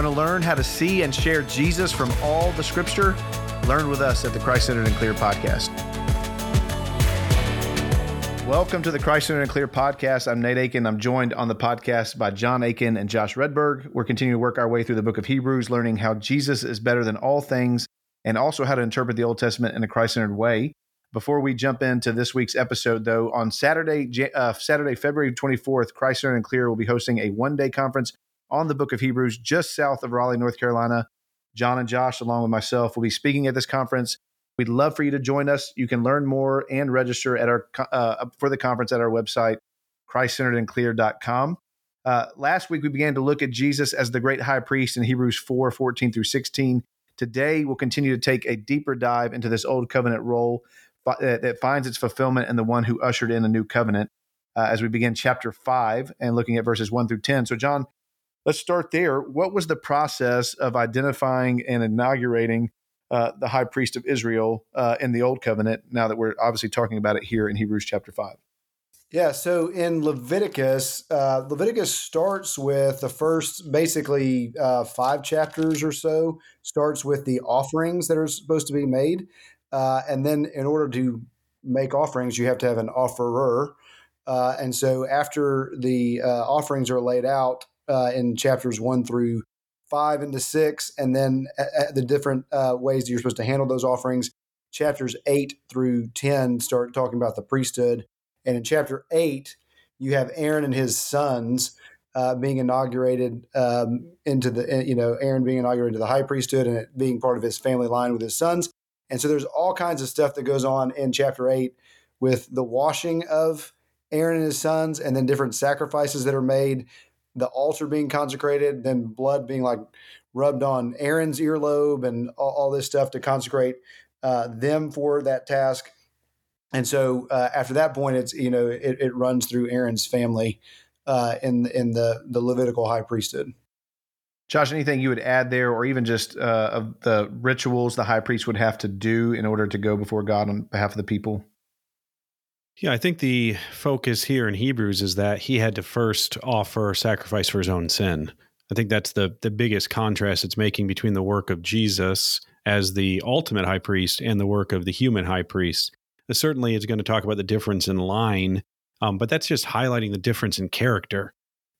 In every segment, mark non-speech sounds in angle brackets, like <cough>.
Want to learn how to see and share Jesus from all the scripture? Learn with us at the Christ Centered and Clear podcast. Welcome to the Christ Centered and Clear podcast. I'm Nate Akin. I'm joined on the podcast by Jon Akin and Josh Wredberg. We're continuing to work our way through the book of Hebrews, learning how Jesus is better than all things and also how to interpret the Old Testament in a Christ centered way. Before we jump into this week's episode, though, on Saturday, uh, Saturday, February 24th, Christ Centered and Clear will be hosting a one day conference on the book of Hebrews just south of Raleigh, North Carolina. Jon and Josh, along with myself, will be speaking at this conference. We'd love for you to join us. You can learn more and register at our uh, for the conference at our website, christcenteredandclear.com. Uh, last week, we began to look at Jesus as the great high priest in Hebrews 4 14 through 16. Today, we'll continue to take a deeper dive into this old covenant role uh, that finds its fulfillment in the one who ushered in a new covenant uh, as we begin chapter 5 and looking at verses 1 through 10. So, Jon, let's start there. What was the process of identifying and inaugurating uh, the high priest of Israel uh, in the old covenant now that we're obviously talking about it here in Hebrews chapter 5? Yeah, so in Leviticus, uh, Leviticus starts with the first basically uh, five chapters or so, starts with the offerings that are supposed to be made. Uh, and then in order to make offerings, you have to have an offerer. Uh, and so after the offerings are laid out uh, in chapters one through five into six, and then the different ways that you're supposed to handle those offerings, chapters eight through 10 start talking about the priesthood and in chapter eight, you have Aaron and his sons uh, being inaugurated um, into the, you know, Aaron being inaugurated to the high priesthood and it being part of his family line with his sons. And so there's all kinds of stuff that goes on in chapter eight with the washing of Aaron and his sons and then different sacrifices that are made, the altar being consecrated, then blood being like rubbed on Aaron's earlobe and all, all this stuff to consecrate uh, them for that task. And so uh, after that point, it's you know it, it runs through Aaron's family uh, in in the the Levitical high priesthood. Josh, anything you would add there, or even just uh, of the rituals the high priest would have to do in order to go before God on behalf of the people? Yeah, I think the focus here in Hebrews is that he had to first offer sacrifice for his own sin. I think that's the the biggest contrast it's making between the work of Jesus as the ultimate high priest and the work of the human high priest certainly it's going to talk about the difference in line, um, but that's just highlighting the difference in character.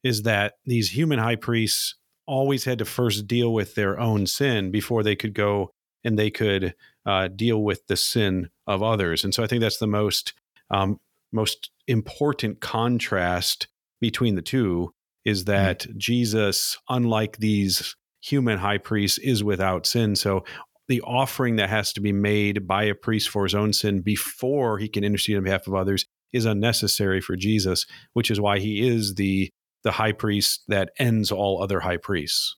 Is that these human high priests always had to first deal with their own sin before they could go and they could uh, deal with the sin of others. And so I think that's the most um, most important contrast between the two is mm-hmm. that mm-hmm. Jesus, unlike these human high priests, is without sin. So the offering that has to be made by a priest for his own sin before he can intercede on behalf of others is unnecessary for Jesus, which is why he is the the high priest that ends all other high priests.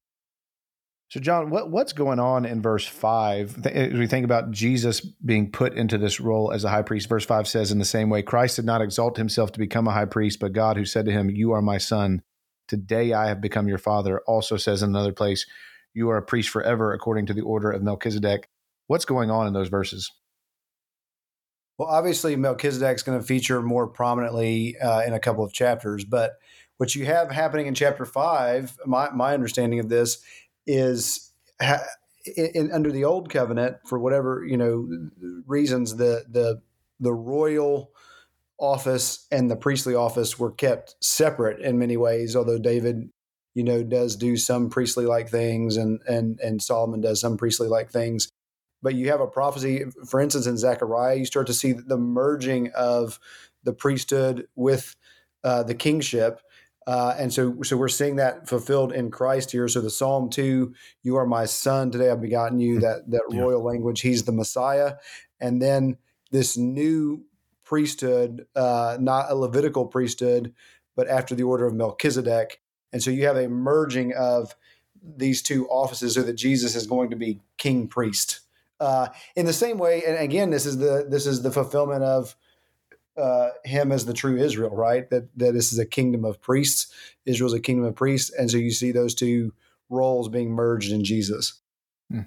So, Jon, what, what's going on in verse five? As we think about Jesus being put into this role as a high priest, verse five says, In the same way, Christ did not exalt himself to become a high priest, but God, who said to him, You are my son, today I have become your father, also says in another place, you are a priest forever according to the order of Melchizedek. What's going on in those verses? Well, obviously, Melchizedek is going to feature more prominently uh, in a couple of chapters, but what you have happening in chapter five, my, my understanding of this is ha- in, under the old covenant, for whatever you know reasons, the the the royal office and the priestly office were kept separate in many ways. Although David you know, does do some priestly like things and and and Solomon does some priestly like things. But you have a prophecy, for instance, in Zechariah, you start to see the merging of the priesthood with uh, the kingship. Uh, and so, so we're seeing that fulfilled in Christ here. So the Psalm two, "You are my son; today I've begotten you." That that yeah. royal language. He's the Messiah, and then this new priesthood, uh, not a Levitical priesthood, but after the order of Melchizedek, and so you have a merging of these two offices so that Jesus is going to be king priest. Uh, in the same way, and again, this is the this is the fulfillment of uh, him as the true Israel, right? That that this is a kingdom of priests. Israel's a kingdom of priests, and so you see those two roles being merged in Jesus. Hmm.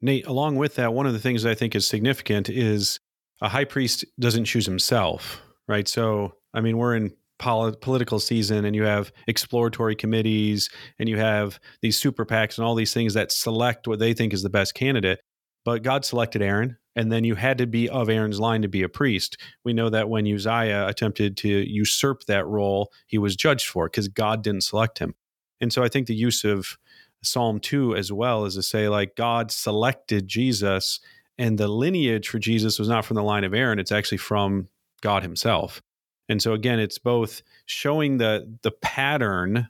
Nate, along with that, one of the things that I think is significant is a high priest doesn't choose himself, right? So, I mean, we're in pol- political season and you have exploratory committees and you have these super PACs and all these things that select what they think is the best candidate. But God selected Aaron, and then you had to be of Aaron's line to be a priest. We know that when Uzziah attempted to usurp that role, he was judged for because God didn't select him. And so I think the use of Psalm 2 as well is to say, like, God selected Jesus, and the lineage for Jesus was not from the line of Aaron, it's actually from God himself. And so again, it's both showing the the pattern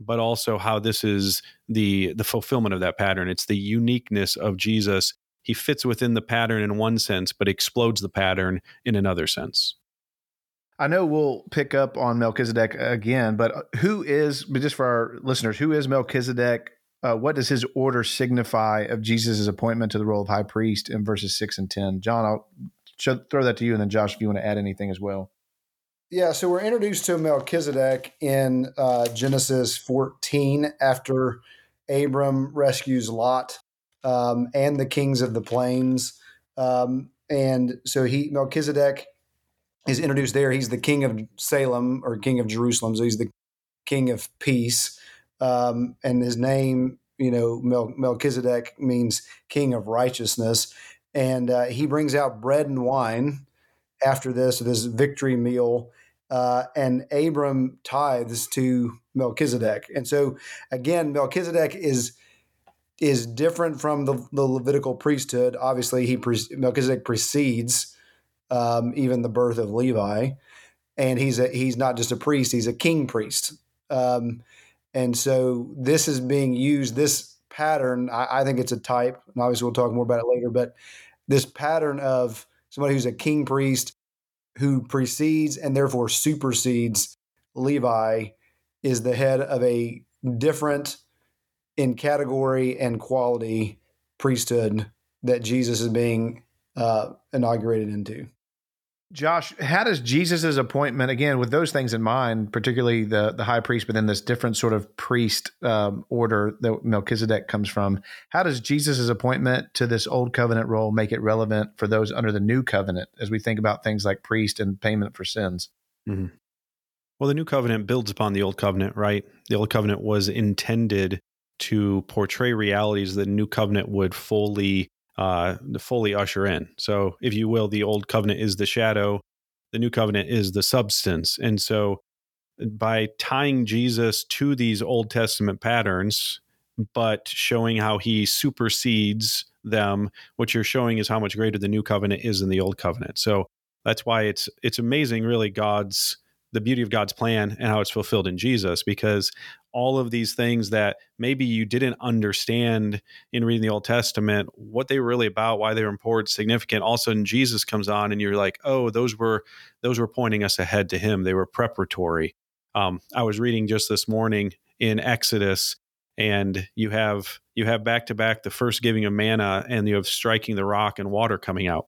but also how this is the the fulfillment of that pattern. It's the uniqueness of Jesus. He fits within the pattern in one sense, but explodes the pattern in another sense. I know we'll pick up on Melchizedek again, but who is, but just for our listeners, who is Melchizedek? Uh, what does his order signify of Jesus' appointment to the role of high priest in verses six and 10? Jon, I'll show, throw that to you. And then Josh, if you want to add anything as well. Yeah, so we're introduced to Melchizedek in uh, Genesis 14 after Abram rescues Lot um, and the kings of the plains. Um, and so he Melchizedek is introduced there. He's the king of Salem or king of Jerusalem. So he's the king of peace. Um, and his name, you know, Mel- Melchizedek means king of righteousness. And uh, he brings out bread and wine after this, this victory meal. Uh, and Abram tithes to Melchizedek. And so again, Melchizedek is is different from the, the Levitical priesthood. Obviously, he pre- Melchizedek precedes um, even the birth of Levi, and he's a, he's not just a priest; he's a king priest. Um, and so this is being used. This pattern, I, I think it's a type, and obviously we'll talk more about it later. But this pattern of somebody who's a king priest who precedes and therefore supersedes Levi is the head of a different in category and quality priesthood that Jesus is being uh, inaugurated into. Josh, how does Jesus' appointment, again, with those things in mind, particularly the, the high priest, but then this different sort of priest um, order that Melchizedek comes from, how does Jesus' appointment to this old covenant role make it relevant for those under the new covenant as we think about things like priest and payment for sins? Mm-hmm. Well, the new covenant builds upon the old covenant, right? The old covenant was intended to portray realities that the new covenant would fully uh, fully usher in. So, if you will, the old covenant is the shadow, the new covenant is the substance. And so, by tying Jesus to these Old Testament patterns, but showing how he supersedes them, what you're showing is how much greater the new covenant is than the old covenant. So that's why it's it's amazing, really, God's the beauty of God's plan and how it's fulfilled in Jesus because all of these things that maybe you didn't understand in reading the Old Testament, what they were really about, why they were important, significant. All of a sudden Jesus comes on and you're like, oh, those were those were pointing us ahead to him. They were preparatory. Um, I was reading just this morning in Exodus and you have you have back to back the first giving of manna and you have striking the rock and water coming out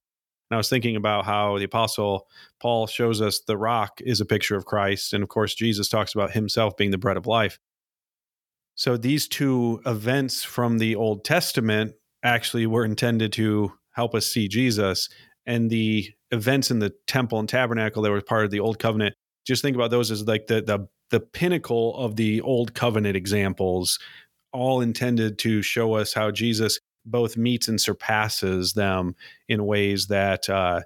and I was thinking about how the apostle Paul shows us the rock is a picture of Christ. And of course, Jesus talks about himself being the bread of life. So these two events from the Old Testament actually were intended to help us see Jesus. And the events in the temple and tabernacle that were part of the Old Covenant, just think about those as like the the the pinnacle of the Old Covenant examples, all intended to show us how Jesus both meets and surpasses them in ways that uh,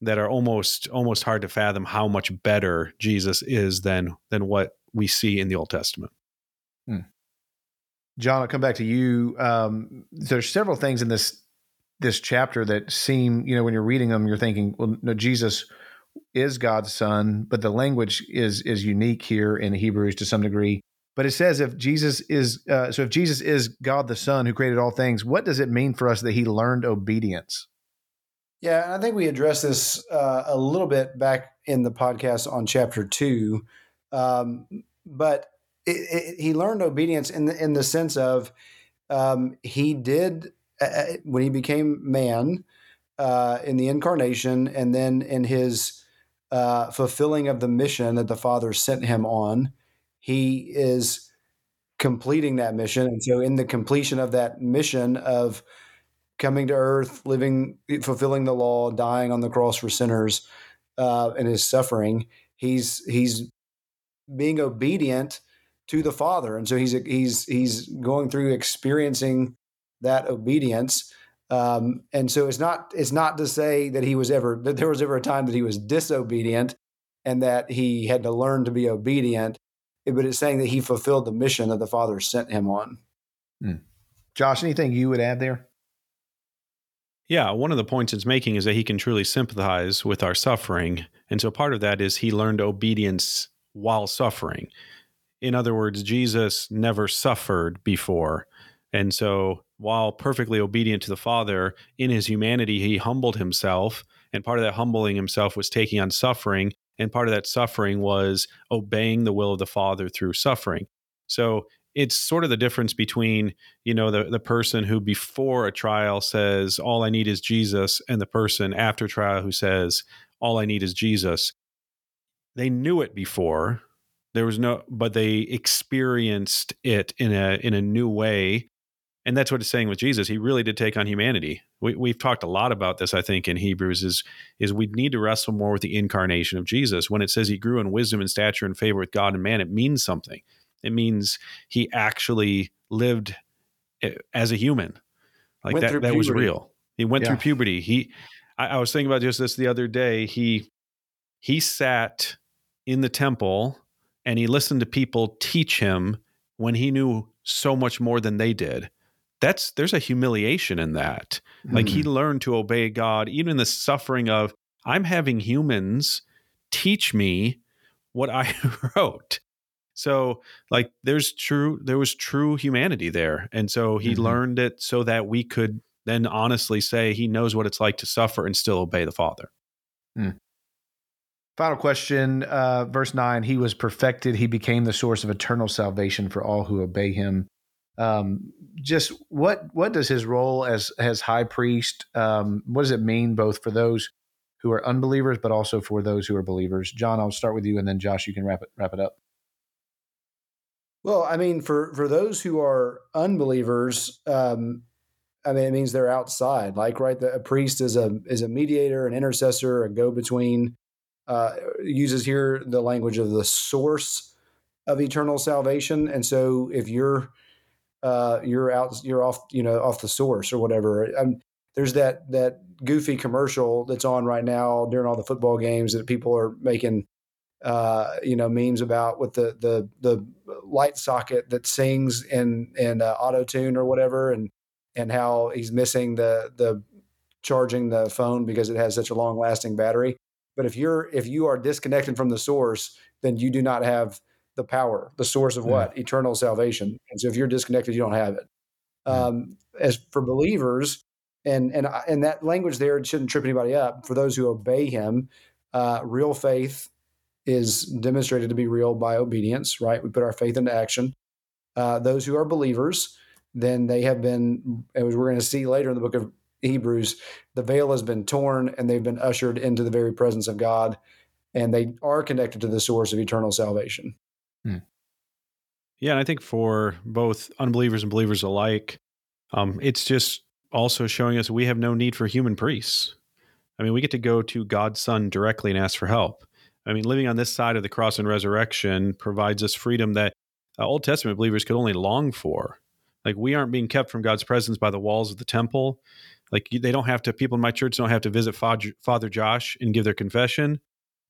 that are almost almost hard to fathom how much better Jesus is than than what we see in the Old Testament. Hmm. Jon, I'll come back to you. Um, there's several things in this this chapter that seem, you know, when you're reading them, you're thinking, well, no, Jesus is God's son, but the language is is unique here in Hebrews to some degree. But it says if Jesus is uh, so if Jesus is God the Son who created all things, what does it mean for us that He learned obedience? Yeah, and I think we addressed this uh, a little bit back in the podcast on chapter two, um, but it, it, he learned obedience in the in the sense of um, he did uh, when he became man uh, in the incarnation, and then in his uh, fulfilling of the mission that the Father sent him on he is completing that mission. And so, in the completion of that mission of coming to earth, living, fulfilling the law, dying on the cross for sinners, uh, and his suffering, he's he's being obedient to the Father, and so he's he's he's going through experiencing that obedience. Um, and so it's not it's not to say that he was ever that there was ever a time that he was disobedient and that he had to learn to be obedient, but it's saying that he fulfilled the mission that the Father sent him on. Hmm. Josh, anything you would add there? Yeah, one of the points it's making is that he can truly sympathize with our suffering. And so part of that is he learned obedience while suffering. In other words, Jesus never suffered before. And so while perfectly obedient to the Father, in his humanity, he humbled himself. And part of that humbling himself was taking on suffering. And part of that suffering was obeying the will of the Father through suffering. So it's sort of the difference between you know the the person who before a trial says all I need is Jesus and the person after trial who says all I need is Jesus. They knew it before. There was no but they experienced it in a in a new way. And that's what it's saying with Jesus. He really did take on humanity. We, we've talked a lot about this, I think, in Hebrews. Is is we need to wrestle more with the incarnation of Jesus. When it says he grew in wisdom and stature and favor with God and man, it means something it means he actually lived eh, as a human. Like went that, that was real. He went yeah. through puberty. He, I, I was thinking about just this the other day. He, he sat in the temple and he listened to people teach him when he knew so much more than they did that's there's a humiliation in that mm. like he mm. learned to obey god even in the suffering of i'm having humans teach me what i <laughs> wrote so like there's true there was true humanity there. And so he mm-hmm. learned it so that we could then honestly say he knows what it's like to suffer and still obey the Father. Mm. Final question, uh, verse nine. He was perfected. He became the source of eternal salvation for all who obey him. Um, just what what does his role as as high priest? Um, what does it mean both for those who are unbelievers, but also for those who are believers? Jon, I'll start with you, and then Josh, you can wrap it wrap it up. Well, I mean, for for those who are unbelievers, um, I mean, it means they're outside. Like, right, the, a priest is a is a mediator, an intercessor, a go between. Uh, uses here the language of the source of eternal salvation, and so if you're uh, you're out, you're off, you know, off the source or whatever. Um, there's that that goofy commercial that's on right now during all the football games that people are making uh, you know memes about with the the the light socket that sings in in uh, auto tune or whatever, and and how he's missing the the charging the phone because it has such a long lasting battery. But if you're if you are disconnected from the source, then you do not have the power, the source of what yeah. eternal salvation. And so if you're disconnected, you don't have it. Yeah. Um, as for believers, and and and that language there shouldn't trip anybody up. For those who obey Him, uh, real faith is demonstrated to be real by obedience, right? We put our faith into action. Uh, those who are believers, then they have been, as we're going to see later in the book of Hebrews, the veil has been torn and they've been ushered into the very presence of God, and they are connected to the source of eternal salvation. Hmm. Yeah, and I think for both unbelievers and believers alike, um, it's just also showing us we have no need for human priests. I mean, we get to go to God's Son directly and ask for help. I mean, living on this side of the cross and resurrection provides us freedom that uh, Old Testament believers could only long for. Like we aren't being kept from God's presence by the walls of the temple. Like they don't have to. People in my church don't have to visit Father Josh and give their confession.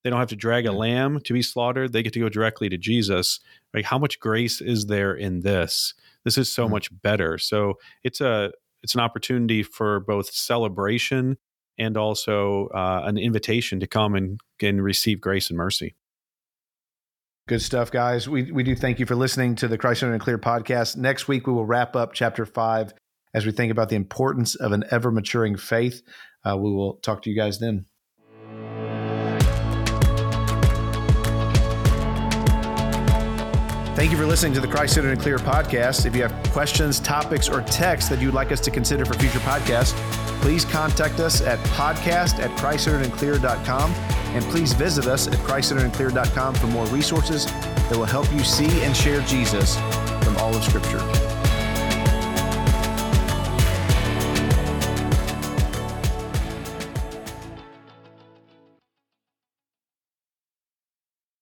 They don't have to drag a lamb to be slaughtered. They get to go directly to Jesus. Like how much grace is there in this? This is so mm-hmm. much better. So it's a it's an opportunity for both celebration and also uh, an invitation to come and, and receive grace and mercy. Good stuff, guys. We, we do thank you for listening to the Christ and Clear podcast. Next week, we will wrap up chapter five as we think about the importance of an ever maturing faith. Uh, we will talk to you guys then. Thank you for listening to the Christ Centered and Clear podcast. If you have questions, topics, or texts that you'd like us to consider for future podcasts, please contact us at podcast at christcenteredandclear.com. And please visit us at christcenteredandclear.com for more resources that will help you see and share Jesus from all of Scripture.